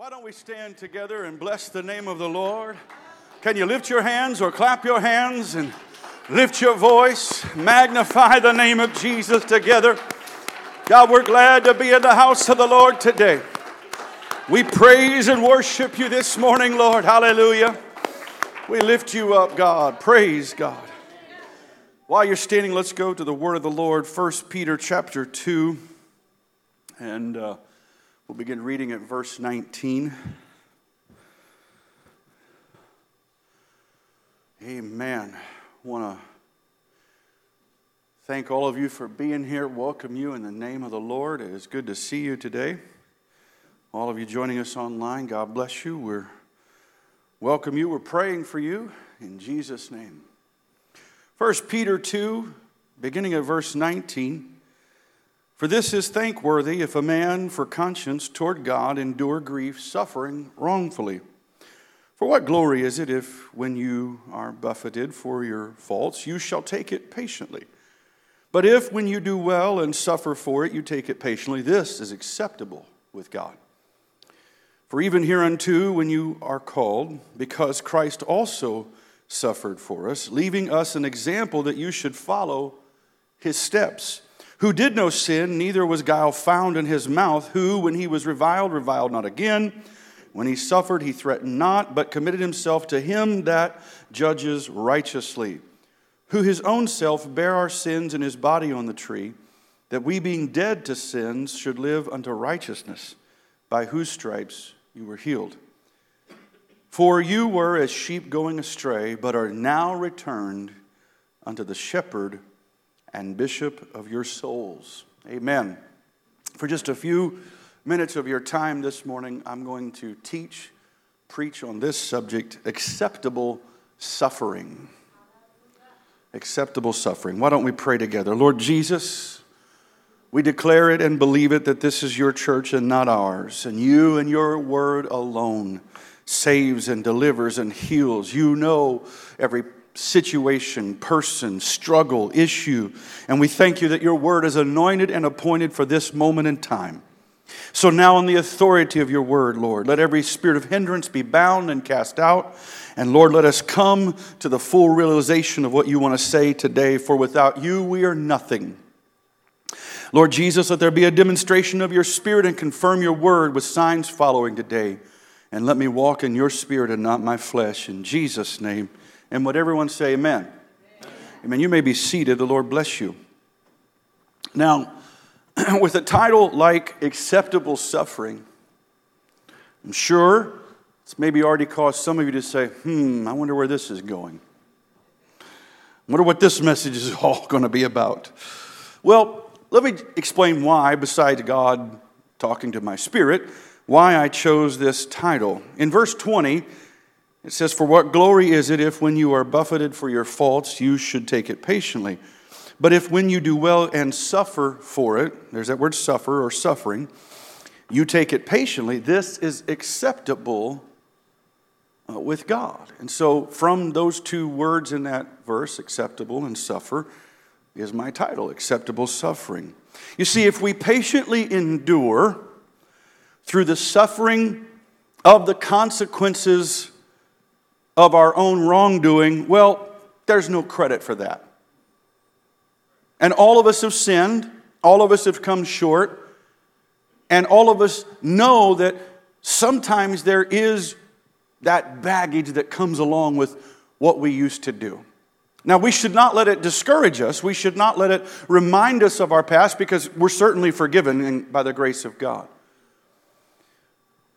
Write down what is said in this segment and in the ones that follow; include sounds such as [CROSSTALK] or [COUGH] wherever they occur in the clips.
Why don't we stand together and bless the name of the Lord? Can you lift your hands or clap your hands and lift your voice? Magnify the name of Jesus together. God, we're glad to be in the house of the Lord today. We praise and worship you this morning, Lord. Hallelujah. We lift you up, God. Praise God. While you're standing, let's go to the word of the Lord, 1 Peter chapter 2. And. Uh, We'll begin reading at verse 19. Amen. Want to thank all of you for being here. Welcome you in the name of the Lord. It is good to see you today. All of you joining us online, God bless you. We're welcome you. We're praying for you in Jesus' name. First Peter 2, beginning at verse 19. For this is thankworthy if a man for conscience toward God endure grief, suffering wrongfully. For what glory is it if, when you are buffeted for your faults, you shall take it patiently? But if, when you do well and suffer for it, you take it patiently, this is acceptable with God. For even hereunto, when you are called, because Christ also suffered for us, leaving us an example that you should follow his steps who did no sin, neither was guile found in his mouth, who, when he was reviled, reviled not again. When he suffered, he threatened not, but committed himself to him that judges righteously, who his own self bare our sins in his body on the tree, that we, being dead to sins, should live unto righteousness, by whose stripes you were healed. For you were as sheep going astray, but are now returned unto the shepherd and bishop of your souls. Amen. For just a few minutes of your time this morning, I'm going to teach, preach on this subject acceptable suffering. Acceptable suffering. Why don't we pray together? Lord Jesus, we declare it and believe it that this is your church and not ours, and you and your word alone saves and delivers and heals. You know every situation, person, struggle, issue. And we thank you that your word is anointed and appointed for this moment in time. So now, in the authority of your word, Lord, let every spirit of hindrance be bound and cast out. And Lord, let us come to the full realization of what you want to say today, for without you, we are nothing. Lord Jesus, let there be a demonstration of your spirit and confirm your word with signs following today. And let me walk in your spirit and not my flesh. In Jesus' name. And would everyone say amen? Amen. amen. You may be seated. The Lord bless you. Now, [CLEARS THROAT] with a title like Acceptable Suffering, I'm sure it's maybe already caused some of you to say, hmm, I wonder where this is going. I wonder what this message is [LAUGHS] all going to be about. Well, let me explain why, besides God talking to my spirit, why I chose this title. In verse 20, it says, For what glory is it if when you are buffeted for your faults, you should take it patiently? But if when you do well and suffer for it, there's that word suffer or suffering, you take it patiently, this is acceptable uh, with God. And so, from those two words in that verse, acceptable and suffer, is my title, Acceptable Suffering. You see, if we patiently endure through the suffering of the consequences of our own wrongdoing, well, there's no credit for that. And all of us have sinned, all of us have come short, and all of us know that sometimes there is that baggage that comes along with what we used to do. Now, we should not let it discourage us. We should not let it remind us of our past because we're certainly forgiven by the grace of God.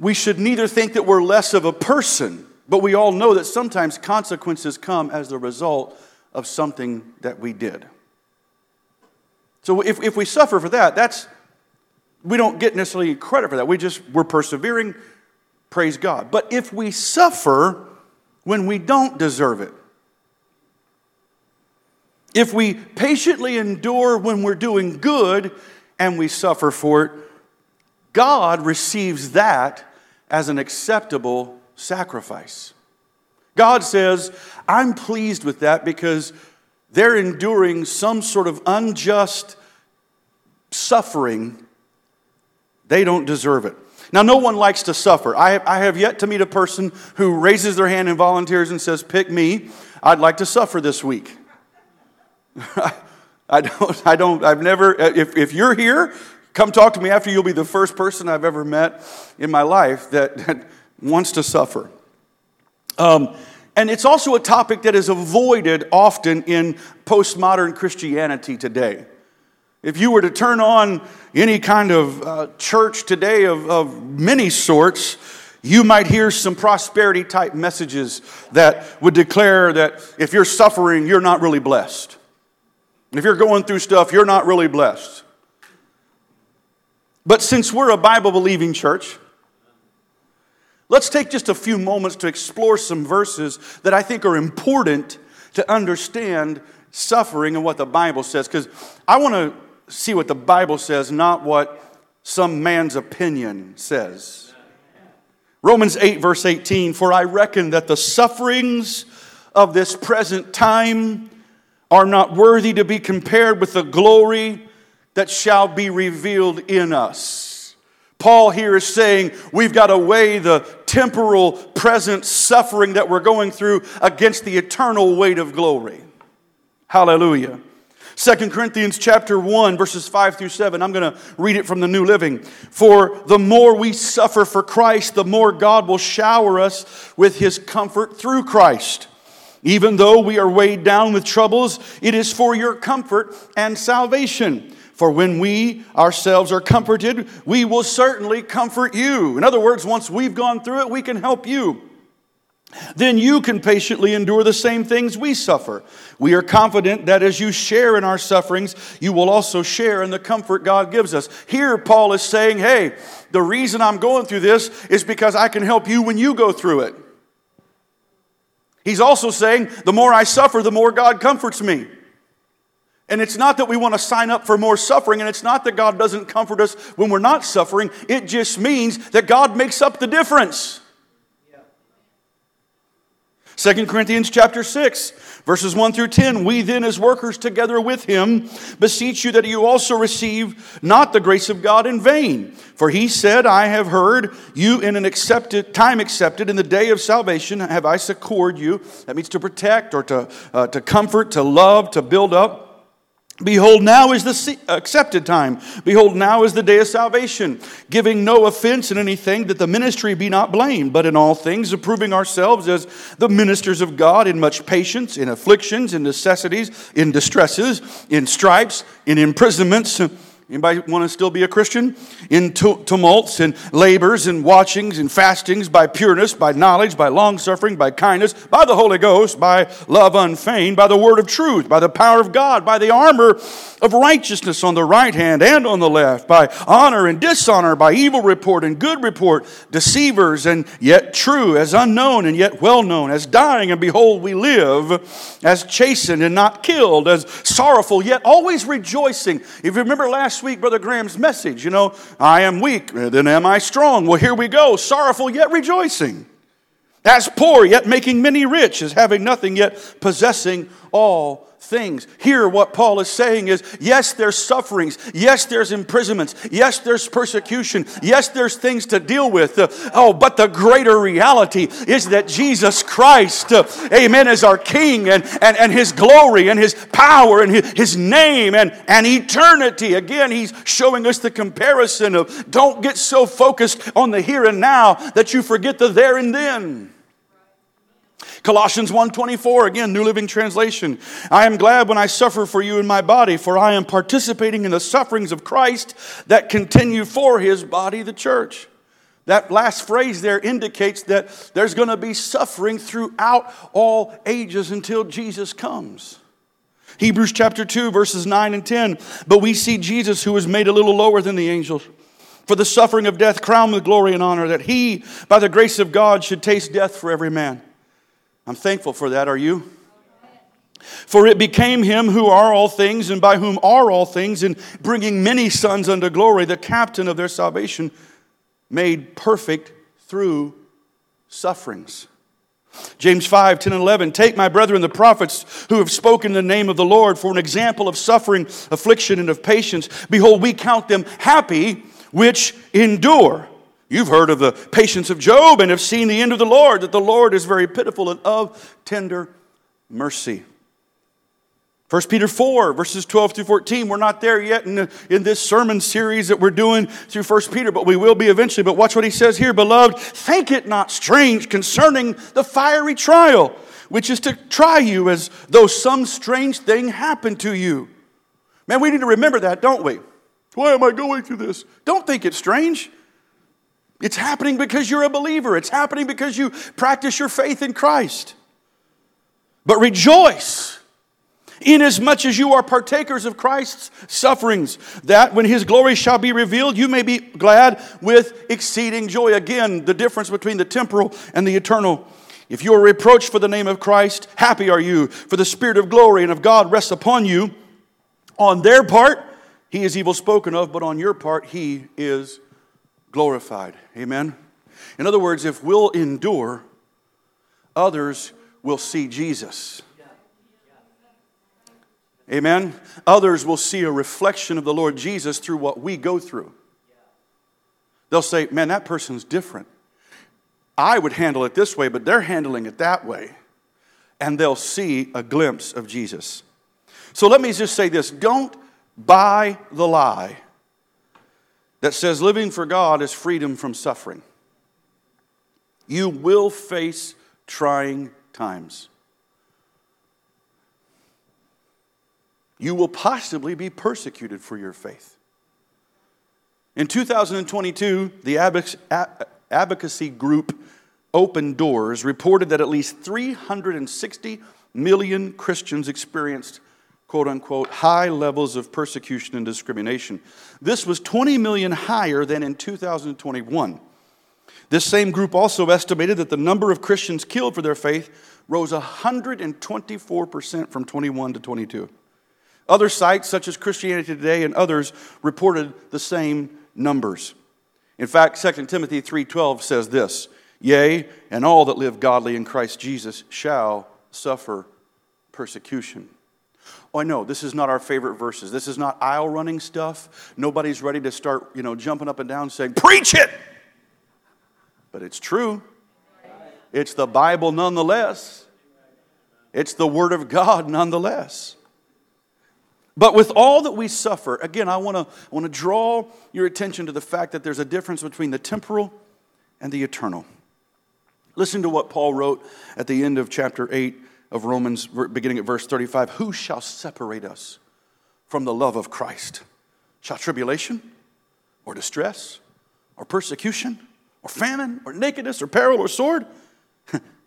We should neither think that we're less of a person but we all know that sometimes consequences come as the result of something that we did. So if, if we suffer for that, that's we don't get necessarily credit for that. We just we're persevering, praise God. But if we suffer when we don't deserve it, if we patiently endure when we're doing good and we suffer for it, God receives that as an acceptable sacrifice. God says, I'm pleased with that because they're enduring some sort of unjust suffering. They don't deserve it. Now, no one likes to suffer. I I have yet to meet a person who raises their hand and volunteers and says, Pick me. I'd like to suffer this week. [LAUGHS] I don't, I don't, I've never, if, if you're here, come talk to me after you'll be the first person I've ever met in my life that, that wants to suffer. Um, and it's also a topic that is avoided often in postmodern Christianity today. If you were to turn on any kind of uh, church today of, of many sorts, you might hear some prosperity type messages that would declare that if you're suffering, you're not really blessed. If you're going through stuff, you're not really blessed. But since we're a Bible believing church, let's take just a few moments to explore some verses that I think are important to understand suffering and what the Bible says. Because I want to see what the Bible says, not what some man's opinion says. Romans 8, verse 18 For I reckon that the sufferings of this present time are not worthy to be compared with the glory that shall be revealed in us. Paul here is saying we've got to weigh the temporal present suffering that we're going through against the eternal weight of glory. Hallelujah. 2 Corinthians chapter 1 verses 5 through 7. I'm going to read it from the New Living. For the more we suffer for Christ, the more God will shower us with his comfort through Christ. Even though we are weighed down with troubles, it is for your comfort and salvation. For when we ourselves are comforted, we will certainly comfort you. In other words, once we've gone through it, we can help you then you can patiently endure the same things we suffer. We are confident that as you share in our sufferings, you will also share in the comfort God gives us. Here, Paul is saying, hey, the reason I'm going through this is because I can help you when you go through it. He's also saying, the more I suffer, the more God comforts me. And it's not that we want to sign up for more suffering, and it's not that God doesn't comfort us when we're not suffering. It just means that God makes up the difference. 2 Corinthians chapter 6, verses 1 through 10. We then, as workers together with him, beseech you that you also receive not the grace of God in vain. For he said, I have heard you in an accepted time accepted in the day of salvation have I succored you. That means to protect or to, uh, to comfort, to love, to build up. Behold, now is the accepted time. Behold, now is the day of salvation, giving no offense in anything, that the ministry be not blamed, but in all things approving ourselves as the ministers of God in much patience, in afflictions, in necessities, in distresses, in stripes, in imprisonments Anybody want to still be a Christian? In tumults and labors and watchings and fastings, by pureness, by knowledge, by long suffering, by kindness, by the Holy Ghost, by love unfeigned, by the word of truth, by the power of God, by the armor of righteousness on the right hand and on the left, by honor and dishonor, by evil report and good report, deceivers and yet true, as unknown and yet well known, as dying and behold we live, as chastened and not killed, as sorrowful yet always rejoicing. If you remember last last week, Brother Graham's message, you know, I am weak, then am I strong? Well, here we go. Sorrowful yet rejoicing. As poor yet making many rich, as having nothing yet possessing all things. Here, what Paul is saying is yes, there's sufferings. Yes, there's imprisonments. Yes, there's persecution. Yes, there's things to deal with. Oh, but the greater reality is that Jesus Christ, uh, amen, is our King and, and, and His glory and His power and His, his name and, and eternity. Again, He's showing us the comparison of don't get so focused on the here and now that you forget the there and then. Colossians 1:24 again New Living Translation. I am glad when I suffer for you in my body for I am participating in the sufferings of Christ that continue for his body the church. That last phrase there indicates that there's going to be suffering throughout all ages until Jesus comes. Hebrews chapter 2 verses 9 and 10 but we see Jesus who was made a little lower than the angels. For the suffering of death crowned with glory and honor that he by the grace of God should taste death for every man I'm thankful for that. Are you? For it became him who are all things, and by whom are all things, in bringing many sons unto glory, the captain of their salvation, made perfect through sufferings. James 5, 10 and 11. Take my brethren, the prophets who have spoken in the name of the Lord, for an example of suffering, affliction, and of patience. Behold, we count them happy which endure. You've heard of the patience of Job and have seen the end of the Lord, that the Lord is very pitiful and of tender mercy. 1 Peter 4, verses 12 through 14. We're not there yet in, the, in this sermon series that we're doing through 1 Peter, but we will be eventually. But watch what he says here Beloved, think it not strange concerning the fiery trial, which is to try you as though some strange thing happened to you. Man, we need to remember that, don't we? Why am I going through this? Don't think it's strange. It's happening because you're a believer, it's happening because you practice your faith in Christ. But rejoice inasmuch as you are partakers of Christ's sufferings, that when his glory shall be revealed, you may be glad with exceeding joy. Again, the difference between the temporal and the eternal. If you are reproached for the name of Christ, happy are you, for the Spirit of glory and of God rests upon you. On their part, he is evil spoken of, but on your part, he is glorified. Amen. In other words, if we'll endure, others will see Jesus. Amen. Others will see a reflection of the Lord Jesus through what we go through. They'll say, man, that person's different. I would handle it this way, but they're handling it that way. And they'll see a glimpse of Jesus. So let me just say this don't buy the lie that says living for God is freedom from suffering. You will face trying times. you will possibly be persecuted for your faith. In 2022, the advocacy group Open Doors reported that at least 360 million Christians experienced quote unquote high levels of persecution and discrimination. This was 20 million higher than in 2021. This same group also estimated that the number of Christians killed for their faith rose 124% from 21 to 22. Other sites, such as Christianity Today and others, reported the same numbers. In fact, 2 Timothy 3:12 says this, "Yea, and all that live godly in Christ Jesus shall suffer persecution." Oh, I know this is not our favorite verses. This is not aisle running stuff. Nobody's ready to start, you know, jumping up and down saying, "Preach it!" But it's true. It's the Bible nonetheless. It's the Word of God nonetheless. But with all that we suffer, again, I want to I want to draw your attention to the fact that there's a difference between the temporal and the eternal. Listen to what Paul wrote at the end of chapter 8 of Romans, beginning at verse 35. Who shall separate us from the love of Christ? Shall tribulation or distress or persecution or famine or nakedness or peril or sword?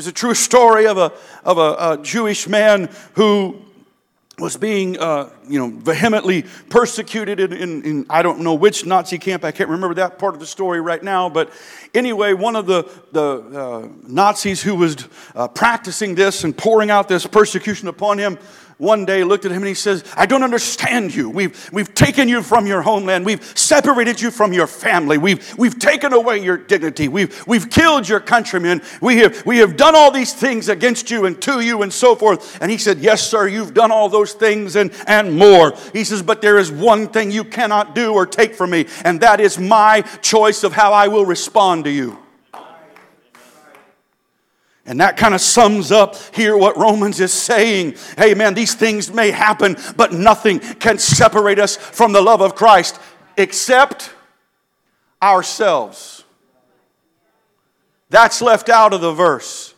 There's a true [LAUGHS] story of a, of a, a Jewish man who was being, uh, you know, vehemently persecuted in, in, in, I don't know which Nazi camp. I can't remember that part of the story right now. But anyway, one of the, the uh, Nazis who was uh, practicing this and pouring out this persecution upon him one day looked at him and he says, I don't understand you. We've, we've taken you from your homeland. We've separated you from your family. We've, we've taken away your dignity. We've, we've killed your countrymen. We have, we have done all these things against you and to you and so forth. And he said, Yes, sir, you've done all those things and, and more. He says, But there is one thing you cannot do or take from me, and that is my choice of how I will respond to you. And that kind of sums up here what Romans is saying. Hey, man, these things may happen, but nothing can separate us from the love of Christ except ourselves. That's left out of the verse.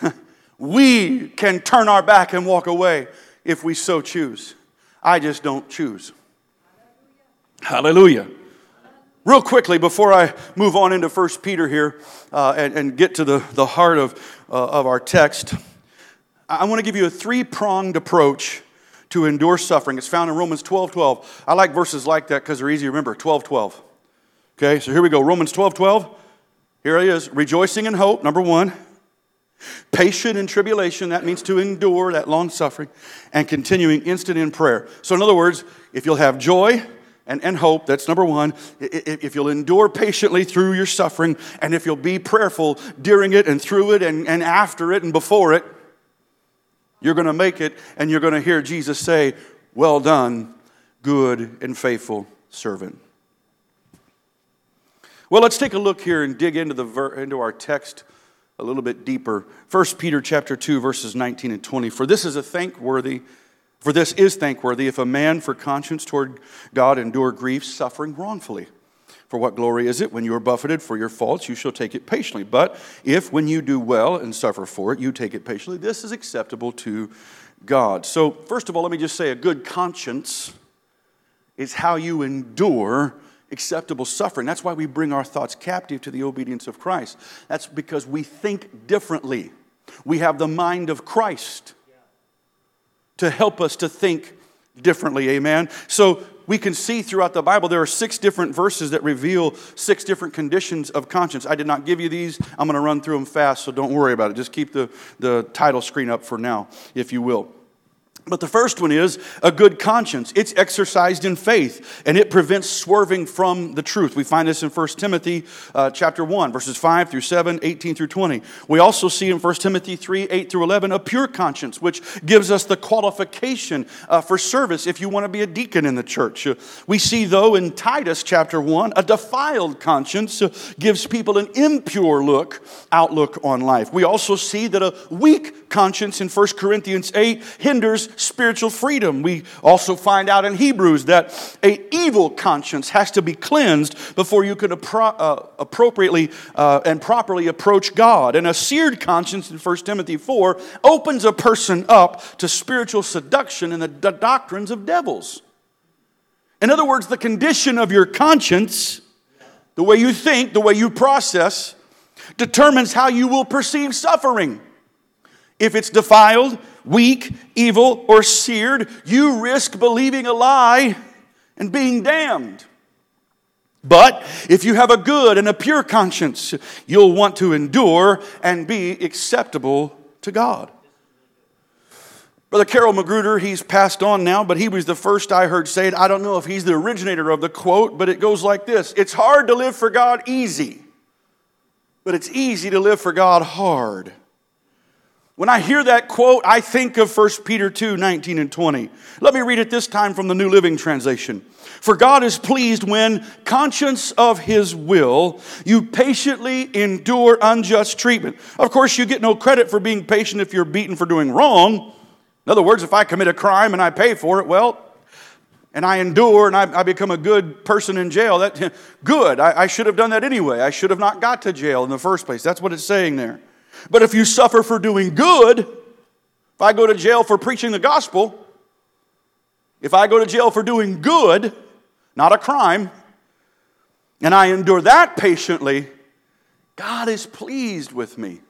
[LAUGHS] we can turn our back and walk away if we so choose. I just don't choose. Hallelujah. Real quickly, before I move on into 1 Peter here uh, and, and, get to the, the heart of, uh, of our text, I want to give you a three pronged approach to endure suffering. It's found in Romans 12 12. I like verses like that because they're easy to remember. 12 12. Okay, so here we go. Romans 12 12. Here it is. Rejoicing in hope, number one. Patient in tribulation, that means to endure, that long suffering, and continuing instant in prayer. So, in other words, if you'll have joy and, and hope, that's number one. If you'll endure patiently through your suffering, and if you'll be prayerful during it and through it and, and after it and before it, you're going to make it, and you're going to hear Jesus say, Well done, good and faithful servant. Well, let's take a look here and dig into, the ver- into our text a little bit deeper. 1 Peter chapter 2 verses 19 and 20. For this is a thankworthy for this is thankworthy if a man for conscience toward God endure grief suffering wrongfully. For what glory is it when you are buffeted for your faults, you shall take it patiently. But if when you do well and suffer for it, you take it patiently, this is acceptable to God. So, first of all, let me just say a good conscience is how you endure acceptable suffering. That's why we bring our thoughts captive to the obedience of Christ. That's because we think differently. We have the mind of Christ to help us to think differently. Amen. So we can see throughout the Bible there are six different verses that reveal six different conditions of conscience. I did not give you these. I'm going to run through them fast, so don't worry about it. Just keep the, the title screen up for now, if you will. But the first one is a good conscience. It's exercised in faith, and it prevents swerving from the truth. We find this in 1 Timothy uh, chapter 1, verses 5 through 7, 18 through 20. We also see in 1 Timothy 3, 8 through 11, a pure conscience, which gives us the qualification uh, for service if you want to be a deacon in the church. We see, though, in Titus chapter 1, a defiled conscience uh, gives people an impure look, outlook on life. We also see that a weak conscience in 1 Corinthians 8 hinders spiritual freedom. We also find out in Hebrews that a evil conscience has to be cleansed before you can appro- uh, appropriately uh, and properly approach God. And a seared conscience in 1 Timothy 4 opens a person up to spiritual seduction and the d- doctrines of devils. In other words, the condition of your conscience, the way you think, the way you process, determines how you will perceive suffering. If it's defiled, weak, evil, or seared, you risk believing a lie and being damned. But if you have a good and a pure conscience, you'll want to endure and be acceptable to God. Brother Carol Magruder, he's passed on now, but he was the first I heard say it. I don't know if he's the originator of the quote, but it goes like this It's hard to live for God easy, but it's easy to live for God hard. When I hear that quote, I think of 1 Peter 2 19 and 20. Let me read it this time from the New Living Translation. For God is pleased when, conscious of his will, you patiently endure unjust treatment. Of course, you get no credit for being patient if you're beaten for doing wrong. In other words, if I commit a crime and I pay for it, well, and I endure and I, I become a good person in jail, that [LAUGHS] good. I, I should have done that anyway. I should have not got to jail in the first place. That's what it's saying there. But if you suffer for doing good, if I go to jail for preaching the gospel, if I go to jail for doing good, not a crime, and I endure that patiently, God is pleased with me.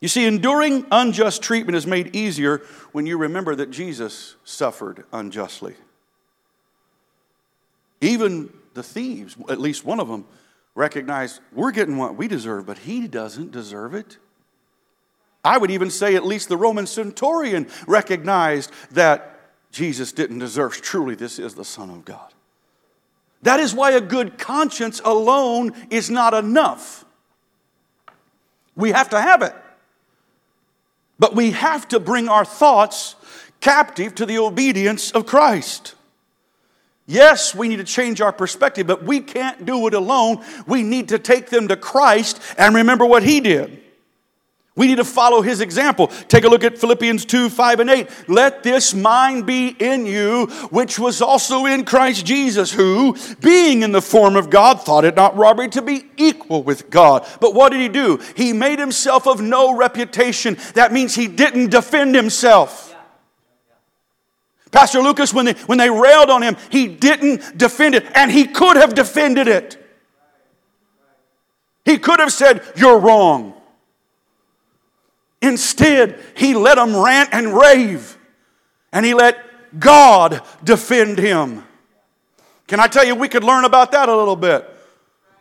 You see, enduring unjust treatment is made easier when you remember that Jesus suffered unjustly. Even the thieves, at least one of them, recognize we're getting what we deserve, but he doesn't deserve it. I would even say at least the Roman centurion recognized that Jesus didn't deserve. Truly, this is the Son of God. That is why a good conscience alone is not enough. We have to have it. But we have to bring our thoughts captive to the obedience of Christ. Yes, we need to change our perspective, but we can't do it alone. We need to take them to Christ and remember what He did. We need to follow His example. Take a look at Philippians 2 5 and 8. Let this mind be in you, which was also in Christ Jesus, who, being in the form of God, thought it not robbery to be equal with God. But what did He do? He made Himself of no reputation. That means He didn't defend Himself. Pastor Lucas, when they, when they railed on him, he didn't defend it, and he could have defended it. He could have said, You're wrong. Instead, he let them rant and rave, and he let God defend him. Can I tell you, we could learn about that a little bit.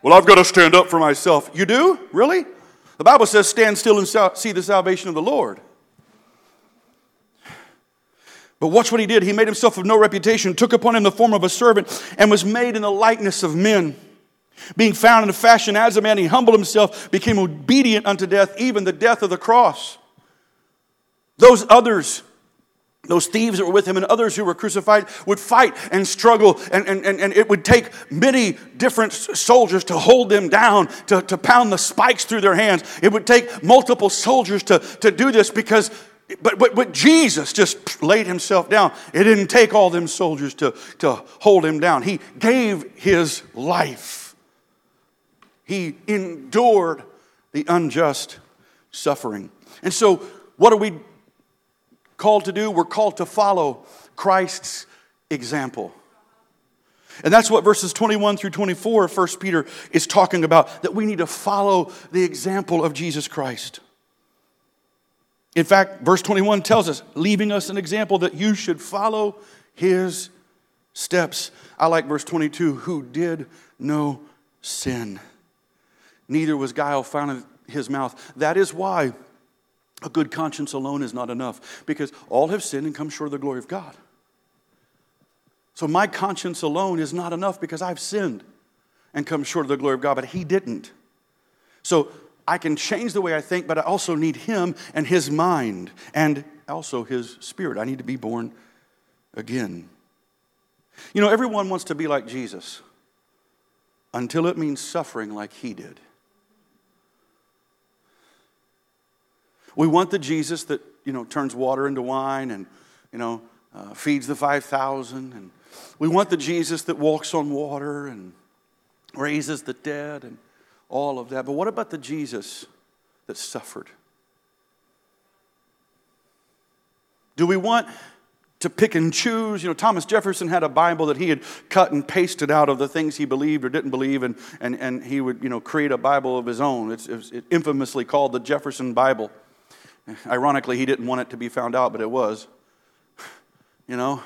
Well, I've got to stand up for myself. You do? Really? The Bible says, stand still and see the salvation of the Lord. But watch what he did. He made himself of no reputation, took upon him the form of a servant, and was made in the likeness of men. Being found in a fashion as a man, he humbled himself, became obedient unto death, even the death of the cross. Those others, those thieves that were with him and others who were crucified would fight and struggle, and, and, and, and it would take many different soldiers to hold them down, to, to pound the spikes through their hands. It would take multiple soldiers to, to do this because but, but, but Jesus just laid himself down. It didn't take all them soldiers to, to hold him down. He gave his life. He endured the unjust suffering. And so, what are we called to do? We're called to follow Christ's example. And that's what verses 21 through 24 of 1 Peter is talking about that we need to follow the example of Jesus Christ. In fact, verse 21 tells us, leaving us an example that you should follow his steps. I like verse 22 who did no sin, neither was guile found in his mouth. That is why a good conscience alone is not enough, because all have sinned and come short of the glory of God. So my conscience alone is not enough because I've sinned and come short of the glory of God, but he didn't. So I can change the way I think, but I also need Him and His mind and also His Spirit. I need to be born again. You know, everyone wants to be like Jesus until it means suffering like He did. We want the Jesus that, you know, turns water into wine and, you know, uh, feeds the 5,000. And we want the Jesus that walks on water and raises the dead. And all of that. But what about the Jesus that suffered? Do we want to pick and choose? You know, Thomas Jefferson had a Bible that he had cut and pasted out of the things he believed or didn't believe, and, and, and he would, you know, create a Bible of his own. It's, it's infamously called the Jefferson Bible. Ironically, he didn't want it to be found out, but it was. [LAUGHS] You know,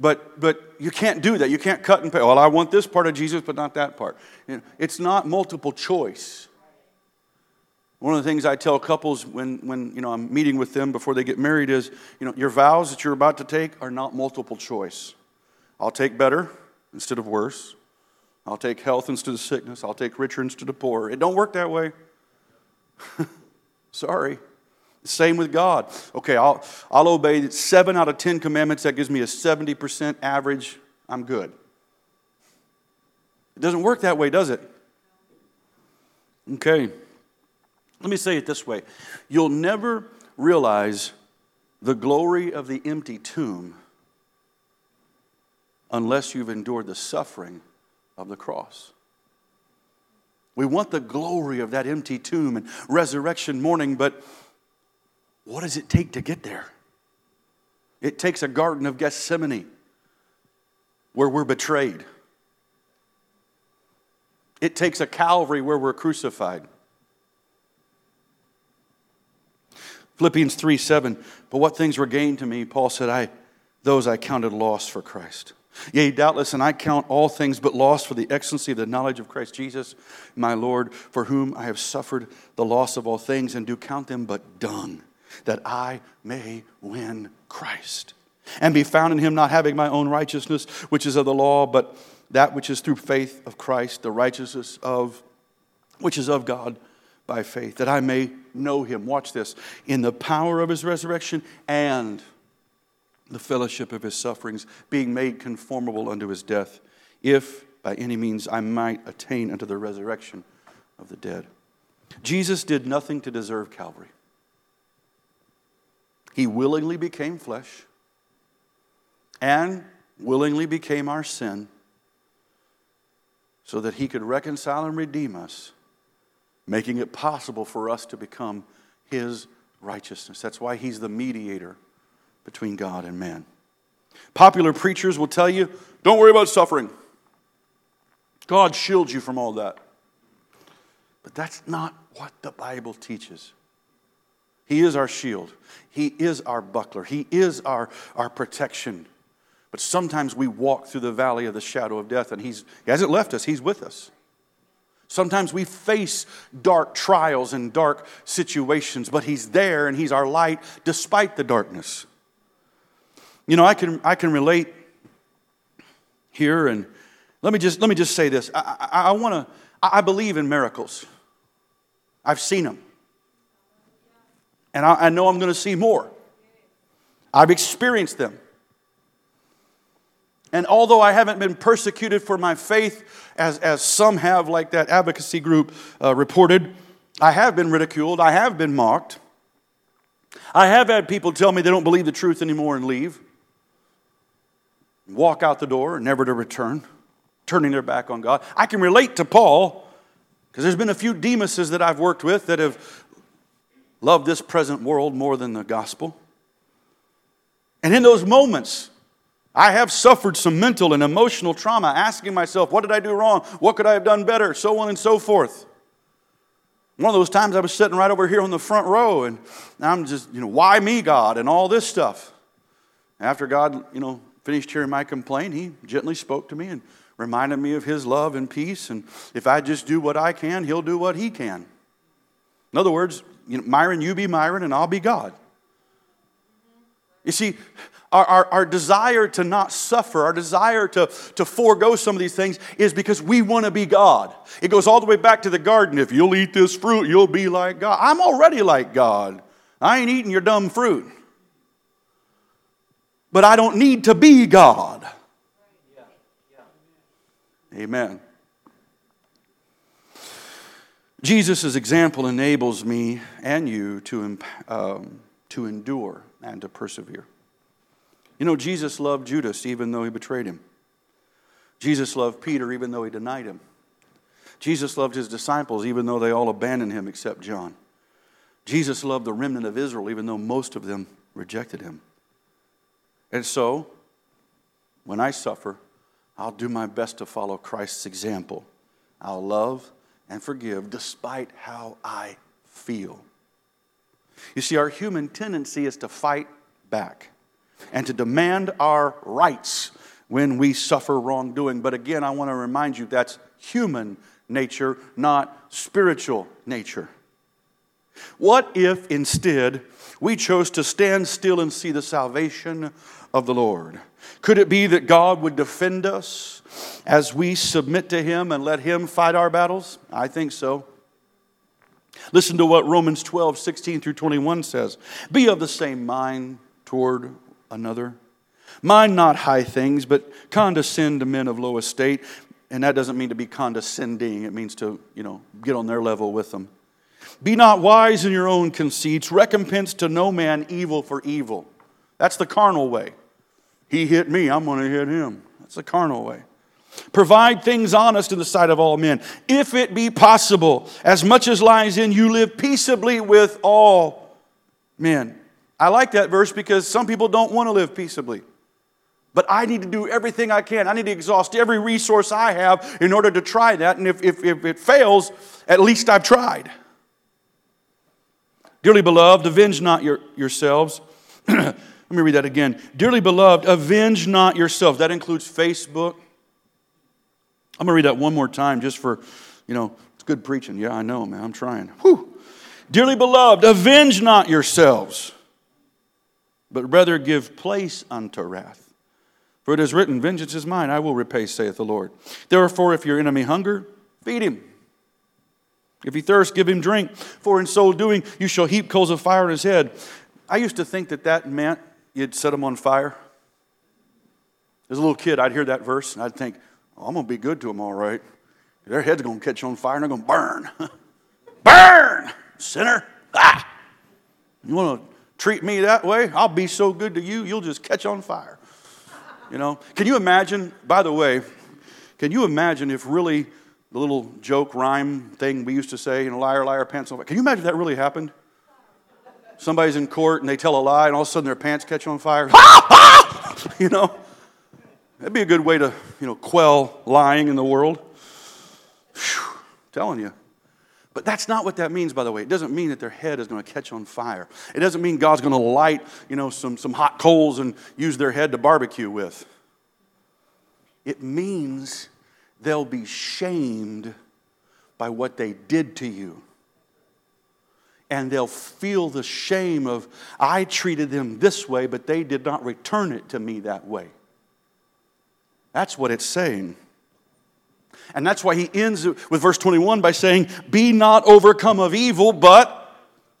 but, but you can't do that. You can't cut and paste. Well, I want this part of Jesus, but not that part. You know, it's not multiple choice. One of the things I tell couples when, when you know, I'm meeting with them before they get married is, you know, your vows that you're about to take are not multiple choice. I'll take better instead of worse. I'll take health instead of sickness. I'll take richer instead of poorer. It don't work that way. [LAUGHS] Sorry. Same with God. Okay, I'll, I'll obey seven out of 10 commandments. That gives me a 70% average. I'm good. It doesn't work that way, does it? Okay. Let me say it this way you'll never realize the glory of the empty tomb unless you've endured the suffering of the cross. We want the glory of that empty tomb and resurrection morning, but what does it take to get there? It takes a Garden of Gethsemane where we're betrayed. It takes a Calvary where we're crucified. Philippians 3 7. But what things were gained to me, Paul said, I, those I counted loss for Christ. Yea, doubtless, and I count all things but loss for the excellency of the knowledge of Christ Jesus, my Lord, for whom I have suffered the loss of all things, and do count them but dung that I may win Christ and be found in him, not having my own righteousness, which is of the law, but that which is through faith of Christ, the righteousness of which is of God by faith, that I may know him. Watch this in the power of his resurrection and the fellowship of his sufferings, being made conformable unto his death, if by any means I might attain unto the resurrection of the dead. Jesus did nothing to deserve Calvary. He willingly became flesh and willingly became our sin so that he could reconcile and redeem us, making it possible for us to become his righteousness. That's why he's the mediator between God and man. Popular preachers will tell you don't worry about suffering. God shields you from all that. But that's not what the Bible teaches. He is our shield. He is our buckler. He is our, our protection. But sometimes we walk through the valley of the shadow of death, and he's, He hasn't left us, He's with us. Sometimes we face dark trials and dark situations, but He's there and He's our light despite the darkness. You know, I can, I can relate here, and let me just, let me just say this. I, I, I want to, I believe in miracles, I've seen them. And I, I know I'm going to see more. I've experienced them. And although I haven't been persecuted for my faith, as, as some have, like that advocacy group uh, reported, I have been ridiculed, I have been mocked. I have had people tell me they don't believe the truth anymore and leave, walk out the door, never to return, turning their back on God. I can relate to Paul because there's been a few Demases that I've worked with that have loved this present world more than the gospel. And in those moments, I have suffered some mental and emotional trauma asking myself, what did I do wrong? What could I have done better? So on and so forth. One of those times I was sitting right over here on the front row and I'm just, you know, why me, God, and all this stuff. After God, you know, finished hearing my complaint, he gently spoke to me and reminded me of his love and peace. And if I just do what I can, he'll do what he can. In other words, you know, Myron, you be Myron and I'll be God. You see, our, our, our, desire to not suffer, our desire to, to forego some of these things is because we want to be God. It goes all the way back to the garden. If you'll eat this fruit, you'll be like God. I'm already like God. I ain't eating your dumb fruit. But I don't need to be God. Amen. Jesus' example enables me and you to, um, to endure and to persevere. You know, Jesus loved Judas even though he betrayed him. Jesus loved Peter even though he denied him. Jesus loved his disciples even though they all abandoned him except John. Jesus loved the remnant of Israel even though most of them rejected him. And so, when I suffer, I'll do my best to follow Christ's example. I'll love and forgive despite how I feel. You see, our human tendency is to fight back and to demand our rights when we suffer wrongdoing. But again, I want to remind you that's human nature, not spiritual nature. What if instead we chose to stand still and see the salvation of the Lord? Could it be that God would defend us as we submit to Him and let Him fight our battles? I think so. Listen to what Romans 12, 16 through 21 says. Be of the same mind toward another. Mind not high things, but condescend to men of low estate. And that doesn't mean to be condescending, it means to, you know, get on their level with them. Be not wise in your own conceits. Recompense to no man evil for evil. That's the carnal way. He hit me, I'm going to hit him. That's the carnal way. Provide things honest in the sight of all men. If it be possible, as much as lies in you, live peaceably with all men. I like that verse because some people don't want to live peaceably. But I need to do everything I can. I need to exhaust every resource I have in order to try that. And if, if, if it fails, at least I've tried. Dearly beloved, avenge not your, yourselves. [CLEARS THROAT] Let me read that again. Dearly beloved, avenge not yourselves. That includes Facebook. I'm going to read that one more time just for, you know, it's good preaching. Yeah, I know, man. I'm trying. Whew. Dearly beloved, avenge not yourselves but rather give place unto wrath. For it is written, Vengeance is mine, I will repay, saith the Lord. Therefore, if your enemy hunger, feed him. If he thirst, give him drink. For in so doing, you shall heap coals of fire on his head. I used to think that that meant you'd set them on fire. As a little kid, I'd hear that verse and I'd think, oh, I'm going to be good to them, all right. Their head's are going to catch on fire and they're going to burn. [LAUGHS] burn, sinner. Ah! You want to treat me that way, I'll be so good to you, you'll just catch on fire. You know? Can you imagine, by the way, can you imagine if really the little joke rhyme thing we used to say, you know, liar, liar, pants on fire? Can you imagine that really happened? Somebody's in court and they tell a lie and all of a sudden their pants catch on fire. [LAUGHS] [LAUGHS] you know? That'd be a good way to, you know, quell lying in the world. Whew, telling you. But that's not what that means, by the way. It doesn't mean that their head is going to catch on fire. It doesn't mean God's going to light, you know, some, some hot coals and use their head to barbecue with. It means they'll be shamed by what they did to you. And they'll feel the shame of, I treated them this way, but they did not return it to me that way. That's what it's saying. And that's why he ends with verse 21 by saying, Be not overcome of evil, but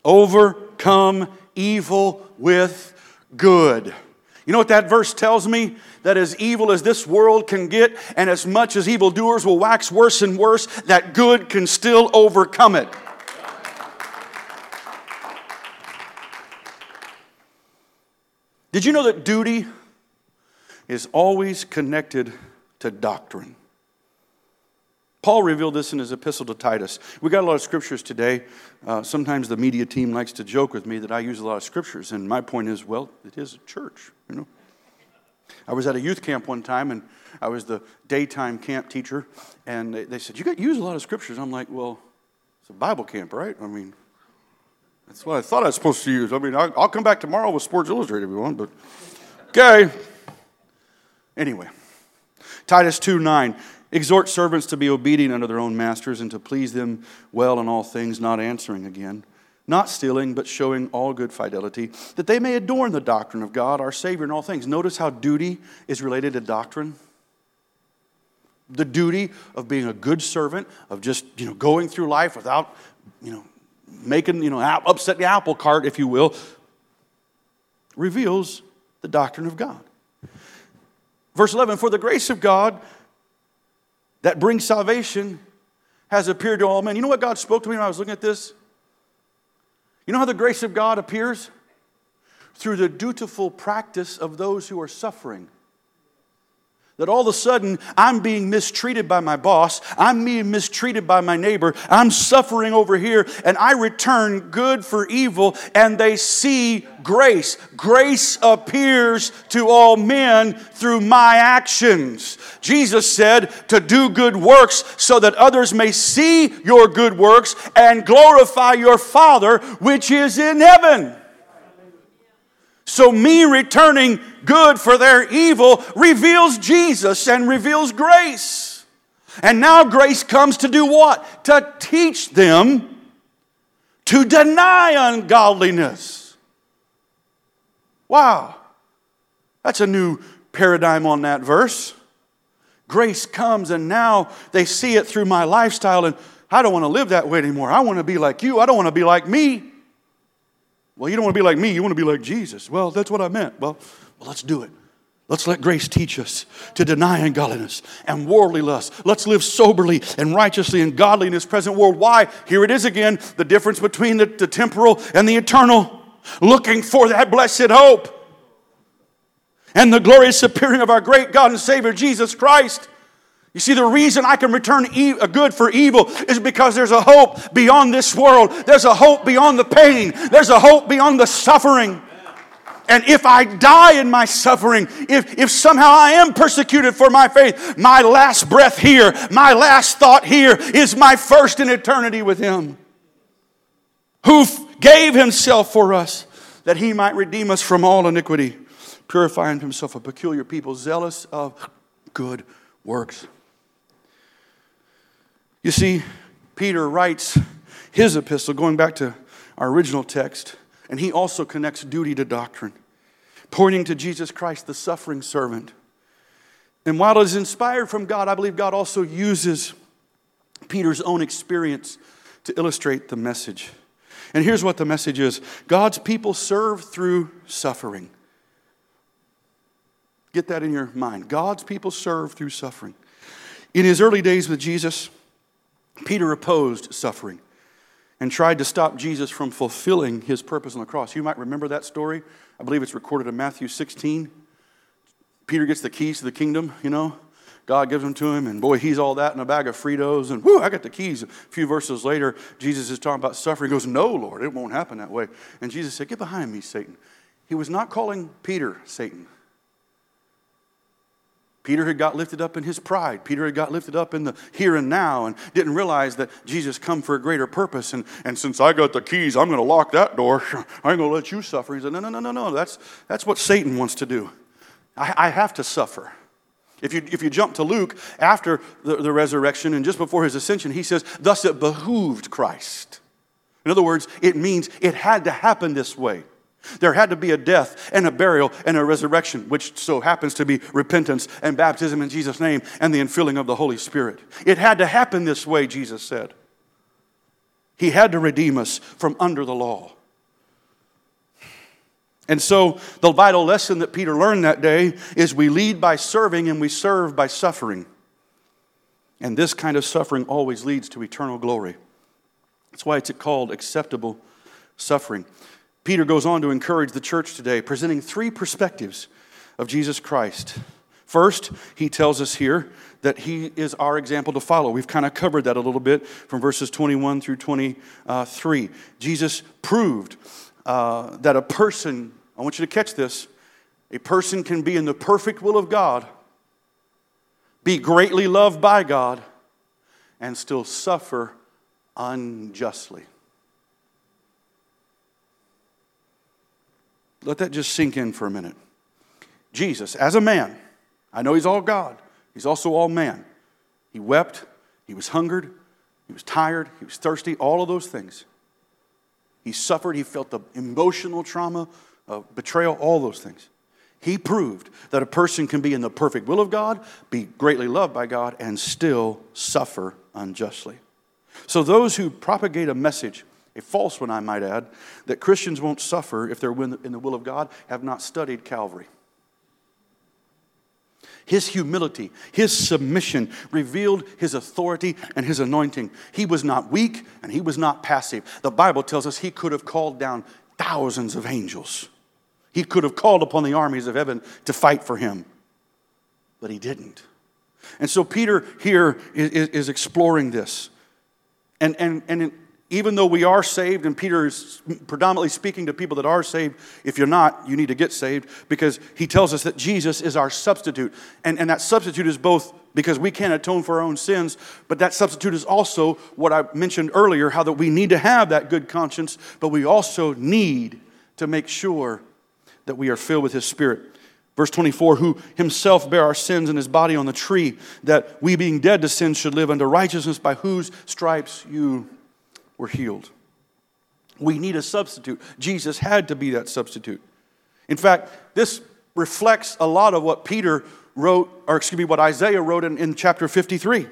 overcome evil with good. You know what that verse tells me? That as evil as this world can get, and as much as evildoers will wax worse and worse, that good can still overcome it. Did you know that duty is always connected to doctrine? Paul revealed this in his epistle to Titus. We got a lot of scriptures today. Uh, sometimes the media team likes to joke with me that I use a lot of scriptures, and my point is, well, it is a church, you know. I was at a youth camp one time, and I was the daytime camp teacher, and they, they said, "You got to use a lot of scriptures." I'm like, "Well, it's a Bible camp, right? I mean, that's what I thought I was supposed to use. I mean, I'll, come back tomorrow with Sports Illustrated if you want, but okay." Anyway, Titus two nine. Exhort servants to be obedient unto their own masters and to please them well in all things, not answering again, not stealing, but showing all good fidelity, that they may adorn the doctrine of God, our Savior, in all things. Notice how duty is related to doctrine. The duty of being a good servant, of just you know going through life without you know making you know upset the apple cart, if you will, reveals the doctrine of God. Verse 11, for the grace of God that brings salvation has appeared to all men. You know what God spoke to me when I was looking at this? You know how the grace of God appears? Through the dutiful practice of those who are suffering that all of a sudden I'm being mistreated by my boss, I'm being mistreated by my neighbor, I'm suffering over here, and I return good for evil, and they see grace. Grace appears to all men through my actions. Jesus said to do good works so that others may see your good works and glorify your Father which is in heaven. So, me returning good for their evil reveals Jesus and reveals grace. And now grace comes to do what? To teach them to deny ungodliness. Wow. That's a new paradigm on that verse. Grace comes, and now they see it through my lifestyle, and I don't want to live that way anymore. I want to be like you. I don't want to be like me. Well, you don't want to be like me, you want to be like Jesus. Well, that's what I meant. Well, well let's do it. Let's let grace teach us to deny ungodliness and worldly lust. Let's live soberly and righteously and godly in this present world. Why? Here it is again the difference between the, the temporal and the eternal. Looking for that blessed hope and the glorious appearing of our great God and Savior Jesus Christ. You see, the reason I can return good for evil is because there's a hope beyond this world. There's a hope beyond the pain. There's a hope beyond the suffering. And if I die in my suffering, if, if somehow I am persecuted for my faith, my last breath here, my last thought here is my first in eternity with Him, who gave Himself for us that He might redeem us from all iniquity, purifying Himself a peculiar people, zealous of good works. You see, Peter writes his epistle, going back to our original text, and he also connects duty to doctrine, pointing to Jesus Christ, the suffering servant. And while it is inspired from God, I believe God also uses Peter's own experience to illustrate the message. And here's what the message is God's people serve through suffering. Get that in your mind. God's people serve through suffering. In his early days with Jesus, Peter opposed suffering and tried to stop Jesus from fulfilling his purpose on the cross. You might remember that story. I believe it's recorded in Matthew 16. Peter gets the keys to the kingdom, you know. God gives them to him, and boy, he's all that in a bag of Fritos, and whoo, I got the keys. A few verses later, Jesus is talking about suffering. He goes, No, Lord, it won't happen that way. And Jesus said, Get behind me, Satan. He was not calling Peter Satan. Peter had got lifted up in his pride. Peter had got lifted up in the here and now and didn't realize that Jesus come for a greater purpose. And, and since I got the keys, I'm going to lock that door. [LAUGHS] I ain't going to let you suffer. He said, No, no, no, no, no. That's, that's what Satan wants to do. I, I have to suffer. If you, if you jump to Luke after the, the resurrection and just before his ascension, he says, Thus it behooved Christ. In other words, it means it had to happen this way. There had to be a death and a burial and a resurrection, which so happens to be repentance and baptism in Jesus' name and the infilling of the Holy Spirit. It had to happen this way, Jesus said. He had to redeem us from under the law. And so, the vital lesson that Peter learned that day is we lead by serving and we serve by suffering. And this kind of suffering always leads to eternal glory. That's why it's called acceptable suffering. Peter goes on to encourage the church today, presenting three perspectives of Jesus Christ. First, he tells us here that he is our example to follow. We've kind of covered that a little bit from verses 21 through 23. Jesus proved uh, that a person, I want you to catch this, a person can be in the perfect will of God, be greatly loved by God, and still suffer unjustly. Let that just sink in for a minute. Jesus, as a man, I know he's all God, he's also all man. He wept, he was hungered, he was tired, he was thirsty, all of those things. He suffered, he felt the emotional trauma of betrayal, all those things. He proved that a person can be in the perfect will of God, be greatly loved by God, and still suffer unjustly. So, those who propagate a message a false one, I might add, that Christians won't suffer if they're in the will of God, have not studied Calvary. His humility, his submission revealed his authority and his anointing. He was not weak and he was not passive. The Bible tells us he could have called down thousands of angels. He could have called upon the armies of heaven to fight for him, but he didn't. And so Peter here is, exploring this. And, and, and even though we are saved, and Peter is predominantly speaking to people that are saved, if you're not, you need to get saved because he tells us that Jesus is our substitute. And, and that substitute is both because we can't atone for our own sins, but that substitute is also what I mentioned earlier how that we need to have that good conscience, but we also need to make sure that we are filled with his spirit. Verse 24, who himself bare our sins in his body on the tree, that we being dead to sin should live unto righteousness, by whose stripes you were healed. We need a substitute. Jesus had to be that substitute. In fact, this reflects a lot of what Peter wrote, or excuse me, what Isaiah wrote in, in chapter 53.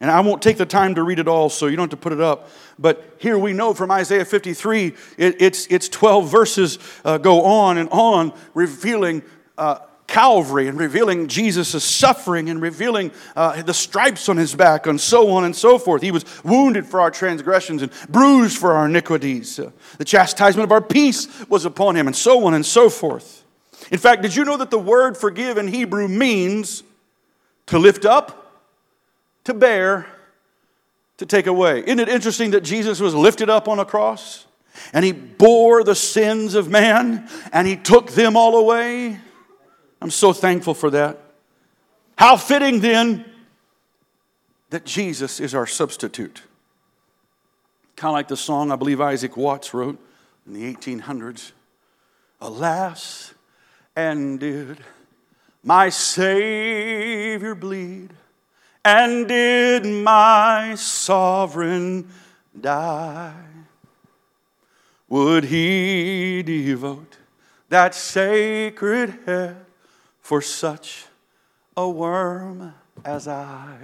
And I won't take the time to read it all, so you don't have to put it up. But here we know from Isaiah 53, it, it's, it's 12 verses uh, go on and on, revealing uh, Calvary and revealing Jesus' suffering and revealing uh, the stripes on his back and so on and so forth. He was wounded for our transgressions and bruised for our iniquities. Uh, the chastisement of our peace was upon him and so on and so forth. In fact, did you know that the word forgive in Hebrew means to lift up, to bear, to take away? Isn't it interesting that Jesus was lifted up on a cross and he bore the sins of man and he took them all away? I'm so thankful for that. How fitting then that Jesus is our substitute. Kind of like the song I believe Isaac Watts wrote in the 1800s. Alas, and did my Savior bleed, and did my sovereign die? Would he devote that sacred head for such a worm as I.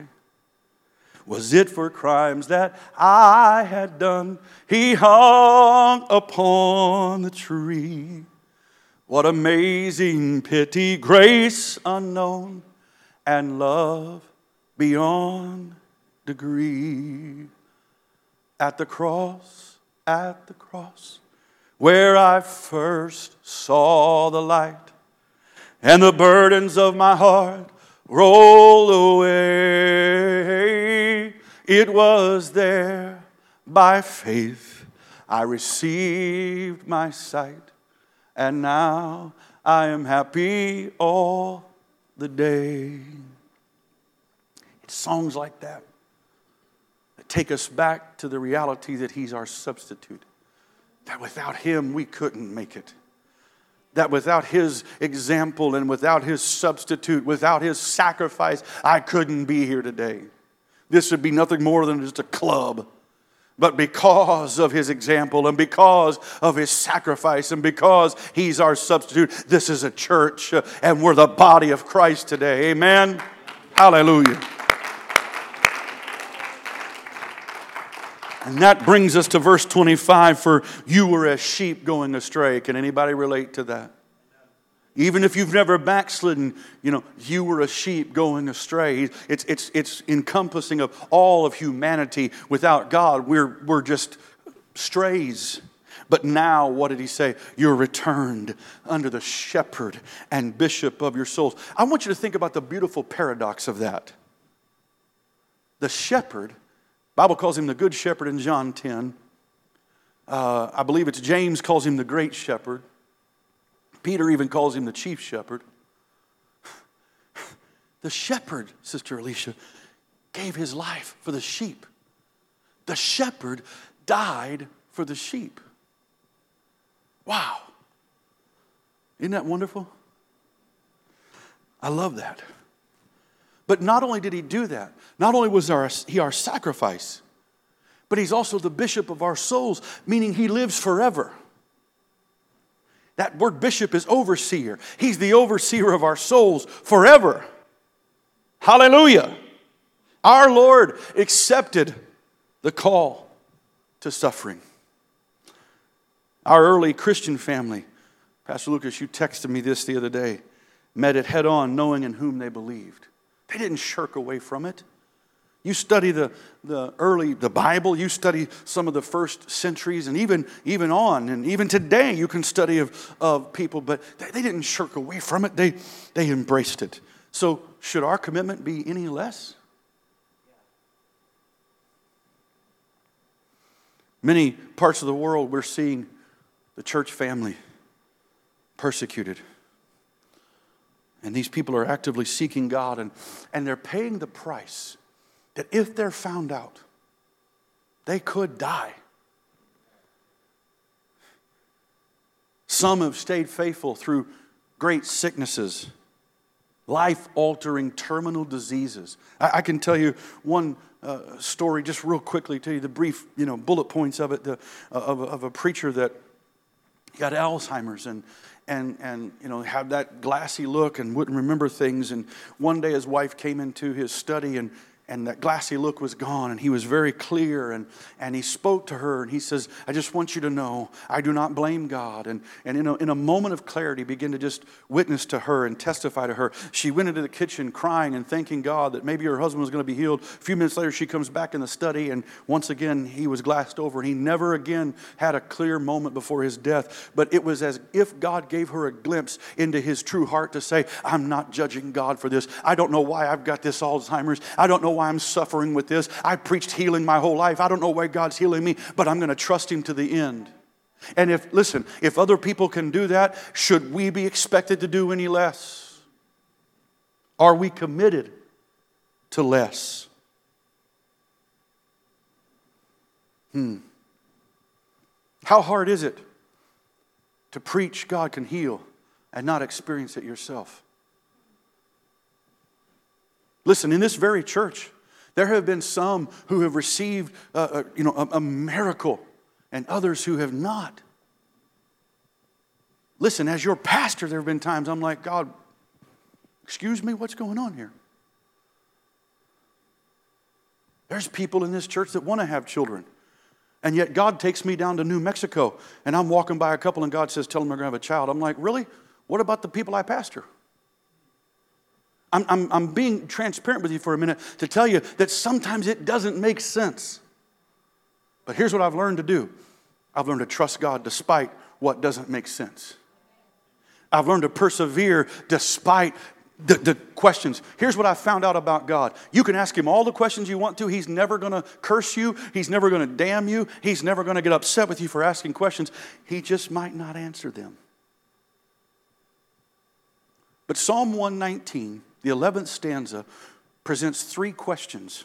Was it for crimes that I had done? He hung upon the tree. What amazing pity, grace unknown, and love beyond degree. At the cross, at the cross, where I first saw the light and the burdens of my heart roll away. It was there by faith I received my sight, and now I am happy all the day. It's songs like that that take us back to the reality that He's our substitute, that without Him we couldn't make it that without his example and without his substitute, without his sacrifice, I couldn't be here today. This would be nothing more than just a club. But because of his example and because of his sacrifice and because he's our substitute, this is a church uh, and we're the body of Christ today. Amen. Hallelujah. And that brings us to verse 25 for you were as sheep going astray. Can anybody relate to that? Even if you've never backslidden, you know, you were a sheep going astray. It's, it's, it's encompassing of all of humanity. Without God, we're, we're just strays. But now, what did he say? You're returned under the shepherd and bishop of your souls. I want you to think about the beautiful paradox of that. The shepherd Bible calls him the good shepherd in John 10. Uh, I believe it's James calls him the great shepherd. Peter even calls him the chief shepherd. [LAUGHS] The shepherd, Sister Alicia, gave his life for the sheep. The shepherd died for the sheep. Wow. Isn't that wonderful? I love that. But not only did he do that, not only was our, he our sacrifice, but he's also the bishop of our souls, meaning he lives forever. That word bishop is overseer. He's the overseer of our souls forever. Hallelujah. Our Lord accepted the call to suffering. Our early Christian family, Pastor Lucas, you texted me this the other day, met it head on, knowing in whom they believed. They didn't shirk away from it. You study the, the early, the Bible, you study some of the first centuries and even, even on, and even today you can study of, of people, but they, they didn't shirk away from it. They, they embraced it. So should our commitment be any less? Many parts of the world we're seeing the church family persecuted. And these people are actively seeking God and, and they're paying the price that if they're found out, they could die. Some have stayed faithful through great sicknesses, life altering terminal diseases. I, I, can tell you one uh, story just real quickly, tell you the brief you know, bullet points of it the, uh, of, of a preacher that got Alzheimer's and and, and you know, have that glassy look and wouldn't remember things. And one day his wife came into his study and and that glassy look was gone and he was very clear and, and he spoke to her and he says i just want you to know i do not blame god. And, and in, a, in a moment of clarity begin to just witness to her and testify to her. She went into the kitchen crying and thanking god that maybe her husband was going to be healed. A few minutes later she comes back in the study and once again he was glassed over and he never again had a clear moment before his death. But it was as if god gave her a glimpse into his true heart to say i'm not judging god for this. I don't know why i've got this alzheimer's. I don't know why why I'm suffering with this. I preached healing my whole life. I don't know why God's healing me, but I'm going to trust Him to the end. And if, listen, if other people can do that, should we be expected to do any less? Are we committed to less? Hmm. How hard is it to preach God can heal and not experience it yourself? Listen, in this very church, there have been some who have received uh, uh, you know, a, a miracle and others who have not. Listen, as your pastor, there have been times I'm like, God, excuse me, what's going on here? There's people in this church that want to have children. And yet God takes me down to New Mexico and I'm walking by a couple and God says, Tell them they're going to have a child. I'm like, Really? What about the people I pastor? I'm, I'm, I'm being transparent with you for a minute to tell you that sometimes it doesn't make sense. But here's what I've learned to do I've learned to trust God despite what doesn't make sense. I've learned to persevere despite the, the, questions. Here's what I found out about God. You can ask Him all the questions you want to. He's never going to curse you. He's never going to damn you. He's never going to get upset with you for asking questions. He just might not answer them. But Psalm 119 the 11th stanza presents three questions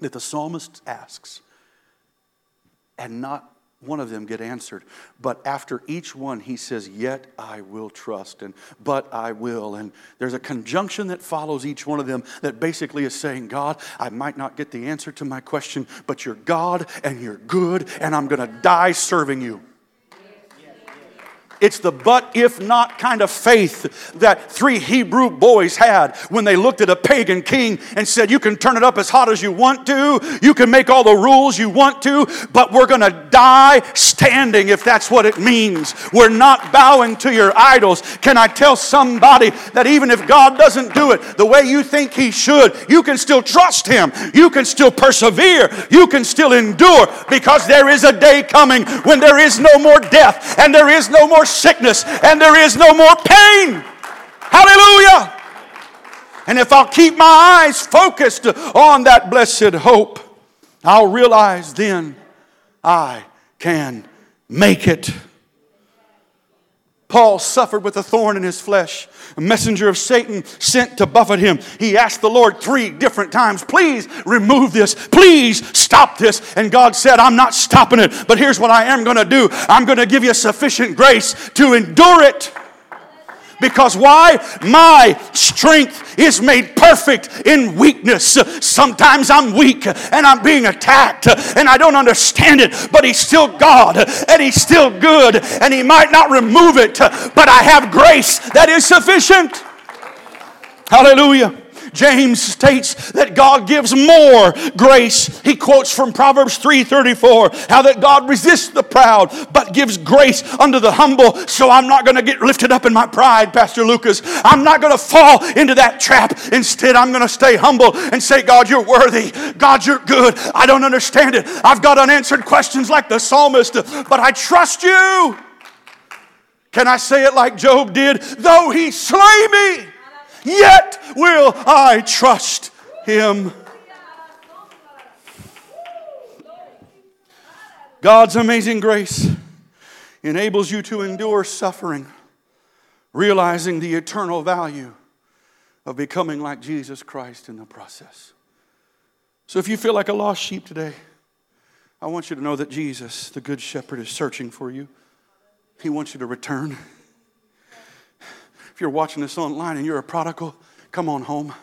that the psalmist asks, and not one of them get answered. But after each one, he says, Yet I will trust, and but I will. And there's a conjunction that follows each one of them that basically is saying, God, I might not get the answer to my question, but you're God and you're good, and I'm going to die serving you. It's the but if not kind of faith that three Hebrew boys had when they looked at a pagan king and said, You can turn it up as hot as you want to, you can make all the rules you want to, but we're going to die standing if that's what it means. We're not bowing to your idols. Can I tell somebody that even if God doesn't do it the way you think He should, you can still trust Him, you can still persevere, you can still endure because there is a day coming when there is no more death and there is no more sickness and there is no more pain. Hallelujah. And if I'll keep my eyes focused on that blessed hope, I'll realize then I can make it. Paul suffered with a thorn in his flesh, a messenger of Satan sent to buffet him. He asked the Lord three different times, Please remove this, please stop this. And God said, I'm not stopping it, but here's what I am going to do I'm going to give you sufficient grace to endure it. Because why? My strength is made perfect in weakness. Sometimes I'm weak and I'm being attacked and I don't understand it, but He's still God and He's still good and He might not remove it, but I have grace that is sufficient. Hallelujah. James states that God gives more grace. He quotes from Proverbs 3:34, how that God resists the proud but gives grace unto the humble. So I'm not going to get lifted up in my pride, Pastor Lucas. I'm not going to fall into that trap. Instead, I'm going to stay humble and say, God, you're worthy. God, you're good. I don't understand it. I've got unanswered questions like the psalmist, but I trust you. Can I say it like Job did? Though he slay me, yet will I trust him. God's amazing grace enables you to endure suffering, realizing the eternal value of becoming like Jesus Christ in the process. So if you feel like a lost sheep today, I want you to know that Jesus, the Good Shepherd, is searching for you. He wants you to return. If you're watching this online and you're a prodigal, come on home.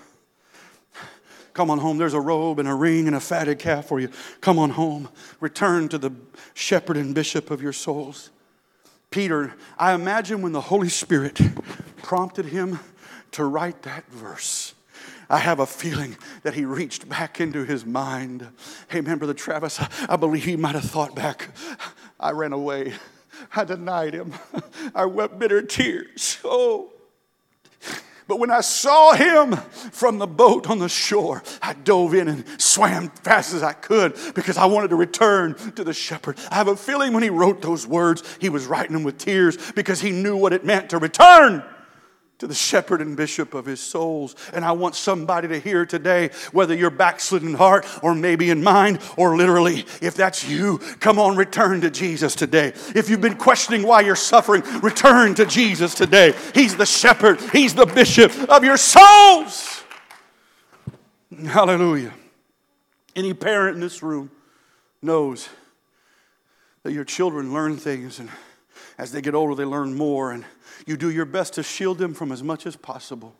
Come on home. There's a robe and a ring and a fatted calf for you. Come on home. Return to the shepherd and bishop of your souls. Peter, I imagine when the Holy Spirit prompted him to write that verse. I have a feeling that he reached back into his mind. Hey, man, Brother Travis, I believe he might have thought back. I ran away. I denied him. [LAUGHS] I wept bitter tears. Oh, but when I saw him from the boat on the shore, I dove in and swam fast as I could because I wanted to return to the shepherd. I have a feeling when he wrote those words, he was writing them with tears because he knew what it meant to return to the shepherd and bishop of his souls. And I want somebody to hear today, whether you're backslidden in heart or maybe in mind or literally, if that's you, come on, return to Jesus today. If you've been questioning why you're suffering, return to Jesus today. He's the shepherd, he's the bishop of your souls. Hallelujah. Any parent in this room knows that your children learn things and as they get older, they learn more and you do your best to shield them from as much as possible.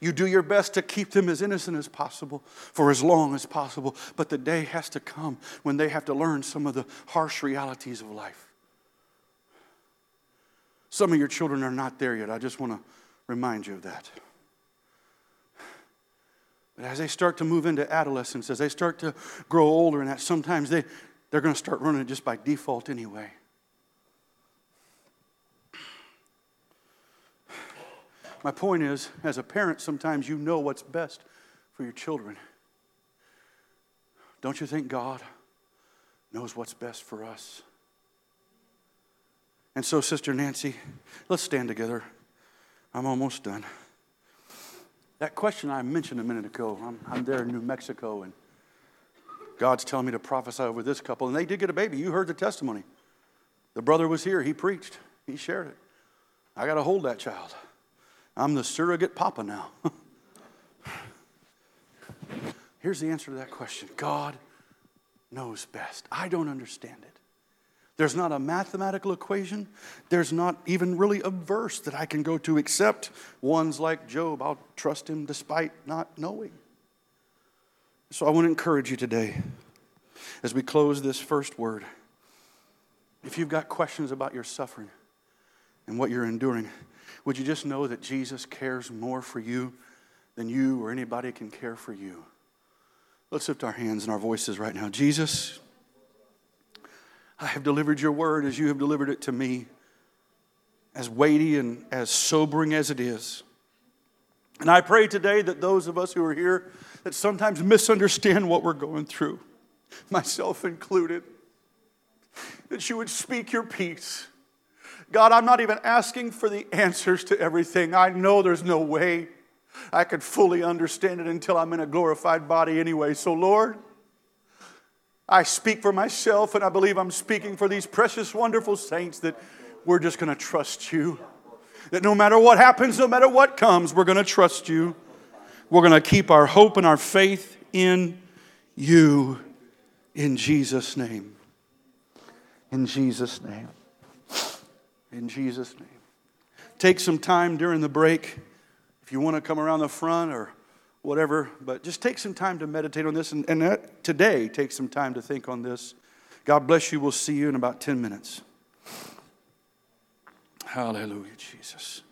You do your best to keep them as innocent as possible for as long as possible. But the day has to come when they have to learn some of the harsh realities of life. Some of your children are not there yet. I just want to remind you of that. But as they start to move into adolescence, as they start to grow older, and that sometimes they, they're going to start running just by default anyway. My point is, as a parent, sometimes you know what's best for your children. Don't you think God knows what's best for us? And so, Sister Nancy, let's stand together. I'm almost done. That question I mentioned a minute ago, I'm, I'm there in New Mexico, and God's telling me to prophesy over this couple, and they did get a baby. You heard the testimony. The brother was here, he preached, he shared it. I got to hold that child. I'm the surrogate papa now. [LAUGHS] Here's the answer to that question God knows best. I don't understand it. There's not a mathematical equation. There's not even really a verse that I can go to except ones like Job. I'll trust him despite not knowing. So I want to encourage you today as we close this first word. If you've got questions about your suffering and what you're enduring, would you just know that Jesus cares more for you than you or anybody can care for you? Let's lift our hands and our voices right now. Jesus, I have delivered your word as you have delivered it to me, as weighty and as sobering as it is. And I pray today that those of us who are here that sometimes misunderstand what we're going through, myself included, that you would speak your peace. God, I'm not even asking for the answers to everything. I know there's no way I could fully understand it until I'm in a glorified body anyway. So, Lord, I speak for myself, and I believe I'm speaking for these precious, wonderful saints that we're just going to trust you. That no matter what happens, no matter what comes, we're going to trust you. We're going to keep our hope and our faith in you in Jesus' name. In Jesus' name. In Jesus' name. Take some time during the break if you want to come around the front or whatever, but just take some time to meditate on this. And, and uh, today, take some time to think on this. God bless you. We'll see you in about 10 minutes. Hallelujah, Jesus.